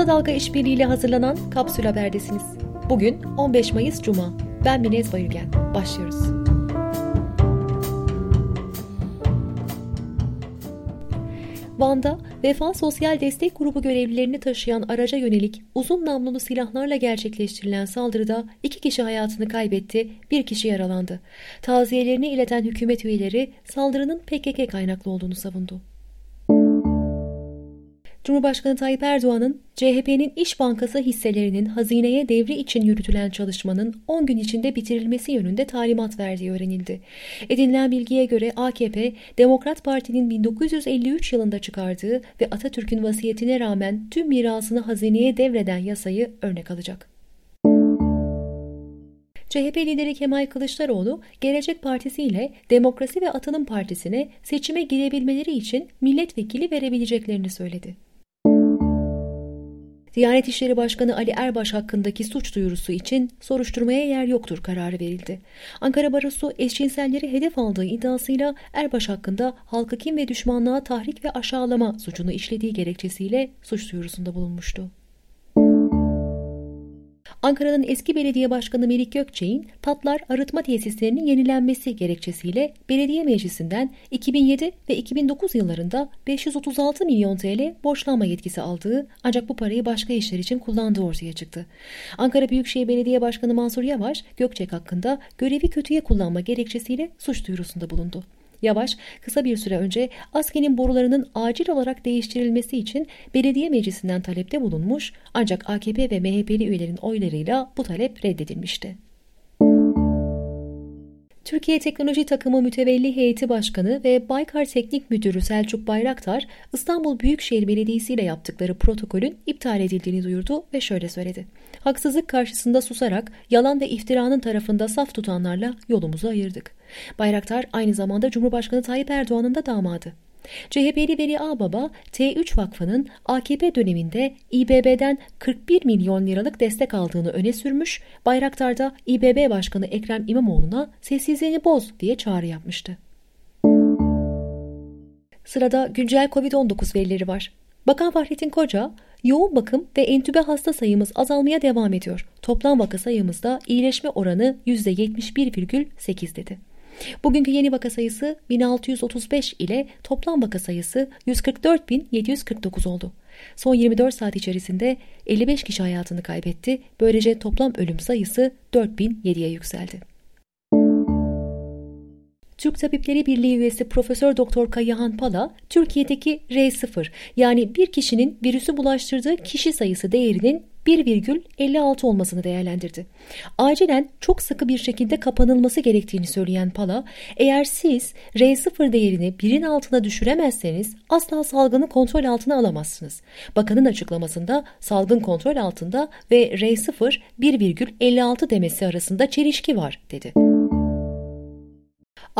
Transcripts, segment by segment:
Kısa Dalga İşbirliği ile hazırlanan Kapsül Haber'desiniz. Bugün 15 Mayıs Cuma. Ben Minez Bayülgen. Başlıyoruz. Van'da Vefa Sosyal Destek Grubu görevlilerini taşıyan araca yönelik uzun namlulu silahlarla gerçekleştirilen saldırıda iki kişi hayatını kaybetti, bir kişi yaralandı. Taziyelerini ileten hükümet üyeleri saldırının PKK kaynaklı olduğunu savundu. Cumhurbaşkanı Tayyip Erdoğan'ın CHP'nin İş Bankası hisselerinin hazineye devri için yürütülen çalışmanın 10 gün içinde bitirilmesi yönünde talimat verdiği öğrenildi. Edinilen bilgiye göre AKP, Demokrat Parti'nin 1953 yılında çıkardığı ve Atatürk'ün vasiyetine rağmen tüm mirasını hazineye devreden yasayı örnek alacak. CHP lideri Kemal Kılıçdaroğlu, Gelecek Partisi ile Demokrasi ve Atılım Partisi'ne seçime girebilmeleri için milletvekili verebileceklerini söyledi. Diyanet İşleri Başkanı Ali Erbaş hakkındaki suç duyurusu için soruşturmaya yer yoktur kararı verildi. Ankara Barosu eşcinselleri hedef aldığı iddiasıyla Erbaş hakkında halkı kim ve düşmanlığa tahrik ve aşağılama suçunu işlediği gerekçesiyle suç duyurusunda bulunmuştu. Ankara'nın eski belediye başkanı Melik Gökçe'nin patlar arıtma tesislerinin yenilenmesi gerekçesiyle belediye meclisinden 2007 ve 2009 yıllarında 536 milyon TL borçlanma yetkisi aldığı ancak bu parayı başka işler için kullandığı ortaya çıktı. Ankara Büyükşehir Belediye Başkanı Mansur Yavaş Gökçek hakkında görevi kötüye kullanma gerekçesiyle suç duyurusunda bulundu. Yavaş kısa bir süre önce ASKİ'nin borularının acil olarak değiştirilmesi için belediye meclisinden talepte bulunmuş ancak AKP ve MHP'li üyelerin oylarıyla bu talep reddedilmişti. Türkiye Teknoloji Takımı Mütevelli Heyeti Başkanı ve Baykar Teknik Müdürü Selçuk Bayraktar, İstanbul Büyükşehir Belediyesi ile yaptıkları protokolün iptal edildiğini duyurdu ve şöyle söyledi. Haksızlık karşısında susarak yalan ve iftiranın tarafında saf tutanlarla yolumuzu ayırdık. Bayraktar aynı zamanda Cumhurbaşkanı Tayyip Erdoğan'ın da damadı. CHP'li Veli Ağbaba, T3 Vakfı'nın AKP döneminde İBB'den 41 milyon liralık destek aldığını öne sürmüş, Bayraktar'da İBB Başkanı Ekrem İmamoğlu'na sessizliğini boz diye çağrı yapmıştı. Sırada güncel COVID-19 verileri var. Bakan Fahrettin Koca, yoğun bakım ve entübe hasta sayımız azalmaya devam ediyor. Toplam vaka sayımızda iyileşme oranı %71,8 dedi. Bugünkü yeni vaka sayısı 1635 ile toplam vaka sayısı 144.749 oldu. Son 24 saat içerisinde 55 kişi hayatını kaybetti. Böylece toplam ölüm sayısı 4007'ye yükseldi. Türk Tabipleri Birliği üyesi Profesör Doktor Kayahan Pala, Türkiye'deki R0 yani bir kişinin virüsü bulaştırdığı kişi sayısı değerinin 1,56 olmasını değerlendirdi. Acilen çok sıkı bir şekilde kapanılması gerektiğini söyleyen Pala, eğer siz R0 değerini birin altına düşüremezseniz asla salgını kontrol altına alamazsınız. Bakanın açıklamasında salgın kontrol altında ve R0 1,56 demesi arasında çelişki var dedi.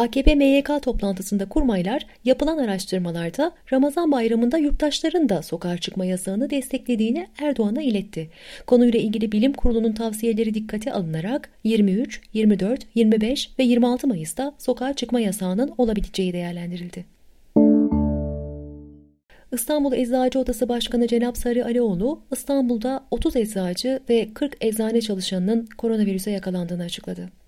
AKP MYK toplantısında kurmaylar yapılan araştırmalarda Ramazan bayramında yurttaşların da sokağa çıkma yasağını desteklediğini Erdoğan'a iletti. Konuyla ilgili bilim kurulunun tavsiyeleri dikkate alınarak 23, 24, 25 ve 26 Mayıs'ta sokağa çıkma yasağının olabileceği değerlendirildi. İstanbul Eczacı Odası Başkanı Cenap Sarı Alioğlu, İstanbul'da 30 eczacı ve 40 eczane çalışanının koronavirüse yakalandığını açıkladı.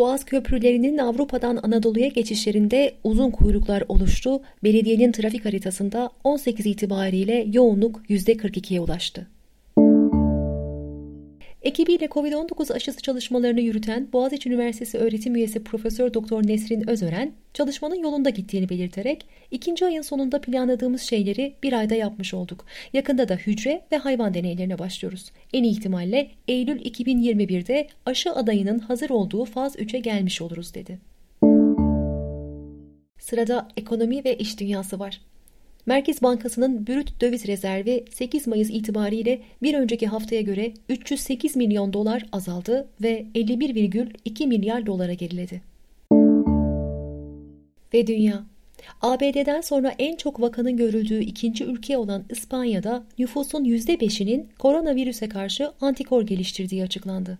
Boğaz köprülerinin Avrupa'dan Anadolu'ya geçişlerinde uzun kuyruklar oluştu. Belediyenin trafik haritasında 18 itibariyle yoğunluk %42'ye ulaştı. Ekibiyle COVID-19 aşısı çalışmalarını yürüten Boğaziçi Üniversitesi öğretim üyesi Profesör Doktor Nesrin Özören, çalışmanın yolunda gittiğini belirterek, ikinci ayın sonunda planladığımız şeyleri bir ayda yapmış olduk. Yakında da hücre ve hayvan deneylerine başlıyoruz. En iyi ihtimalle Eylül 2021'de aşı adayının hazır olduğu faz 3'e gelmiş oluruz dedi. Sırada ekonomi ve iş dünyası var. Merkez Bankası'nın brüt döviz rezervi 8 Mayıs itibariyle bir önceki haftaya göre 308 milyon dolar azaldı ve 51,2 milyar dolara geriledi. Ve dünya ABD'den sonra en çok vakanın görüldüğü ikinci ülke olan İspanya'da nüfusun %5'inin koronavirüse karşı antikor geliştirdiği açıklandı.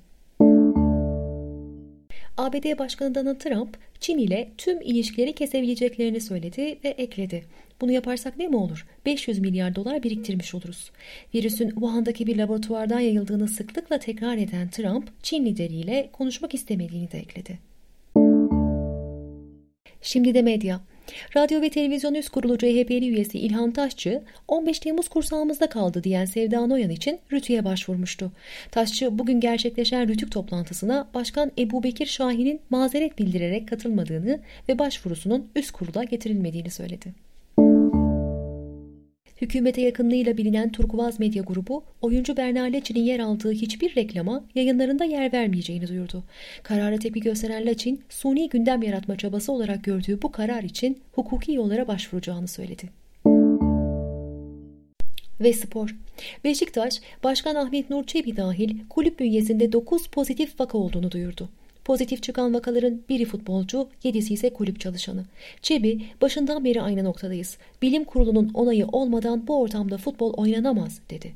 ABD Başkanı Donald Trump, Çin ile tüm ilişkileri kesebileceklerini söyledi ve ekledi. Bunu yaparsak ne mi olur? 500 milyar dolar biriktirmiş oluruz. Virüsün Wuhan'daki bir laboratuvardan yayıldığını sıklıkla tekrar eden Trump, Çin lideriyle konuşmak istemediğini de ekledi. Şimdi de medya. Radyo ve Televizyon Üst Kurulu CHP'li üyesi İlhan Taşçı, 15 Temmuz kursağımızda kaldı diyen Sevda Noyan için Rütü'ye başvurmuştu. Taşçı bugün gerçekleşen Rütük toplantısına Başkan Ebu Bekir Şahin'in mazeret bildirerek katılmadığını ve başvurusunun üst kurula getirilmediğini söyledi. Hükümete yakınlığıyla bilinen Turkuaz Medya Grubu, oyuncu Berna Leçin'in yer aldığı hiçbir reklama yayınlarında yer vermeyeceğini duyurdu. Karara tepki gösteren Leçin, suni gündem yaratma çabası olarak gördüğü bu karar için hukuki yollara başvuracağını söyledi. Ve spor. Beşiktaş, Başkan Ahmet Nur Çebi dahil kulüp bünyesinde 9 pozitif vaka olduğunu duyurdu. Pozitif çıkan vakaların biri futbolcu, yedisi ise kulüp çalışanı. Çebi, başından beri aynı noktadayız. Bilim kurulunun onayı olmadan bu ortamda futbol oynanamaz, dedi.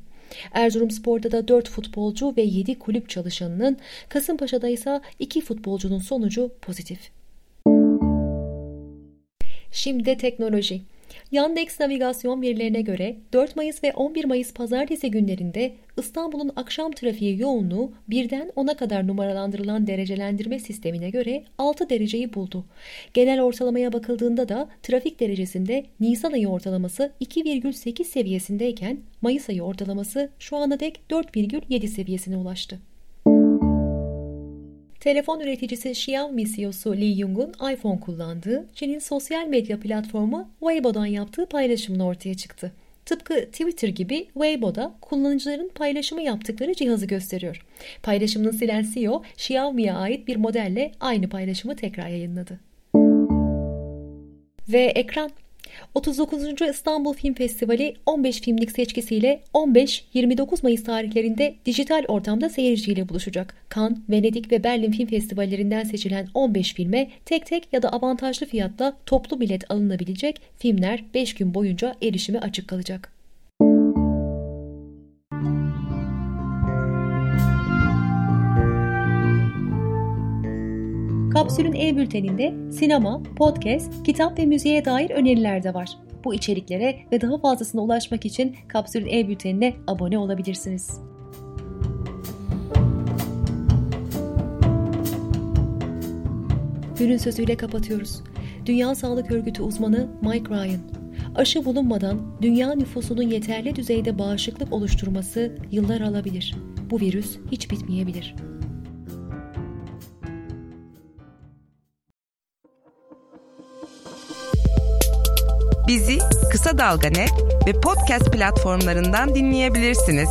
Erzurumspor'da da 4 futbolcu ve 7 kulüp çalışanının, Kasımpaşa'da ise 2 futbolcunun sonucu pozitif. Şimdi teknoloji. Yandex navigasyon verilerine göre 4 Mayıs ve 11 Mayıs pazartesi günlerinde İstanbul'un akşam trafiği yoğunluğu birden 10'a kadar numaralandırılan derecelendirme sistemine göre 6 dereceyi buldu. Genel ortalamaya bakıldığında da trafik derecesinde Nisan ayı ortalaması 2,8 seviyesindeyken Mayıs ayı ortalaması şu ana dek 4,7 seviyesine ulaştı. Telefon üreticisi Xiaomi CEO'su Li Yung'un iPhone kullandığı Çin'in sosyal medya platformu Weibo'dan yaptığı paylaşımla ortaya çıktı. Tıpkı Twitter gibi Weibo'da kullanıcıların paylaşımı yaptıkları cihazı gösteriyor. Paylaşımını silen CEO, Xiaomi'ye ait bir modelle aynı paylaşımı tekrar yayınladı. Ve ekran 39. İstanbul Film Festivali 15 filmlik seçkisiyle 15-29 Mayıs tarihlerinde dijital ortamda seyirciyle buluşacak. Cannes, Venedik ve Berlin Film Festivallerinden seçilen 15 filme tek tek ya da avantajlı fiyatla toplu bilet alınabilecek filmler 5 gün boyunca erişime açık kalacak. Kapsül'ün e-bülteninde sinema, podcast, kitap ve müziğe dair öneriler de var. Bu içeriklere ve daha fazlasına ulaşmak için Kapsül'ün e-bültenine abone olabilirsiniz. Günün sözüyle kapatıyoruz. Dünya Sağlık Örgütü uzmanı Mike Ryan, aşı bulunmadan dünya nüfusunun yeterli düzeyde bağışıklık oluşturması yıllar alabilir. Bu virüs hiç bitmeyebilir. Bizi Kısa Dalga ve podcast platformlarından dinleyebilirsiniz.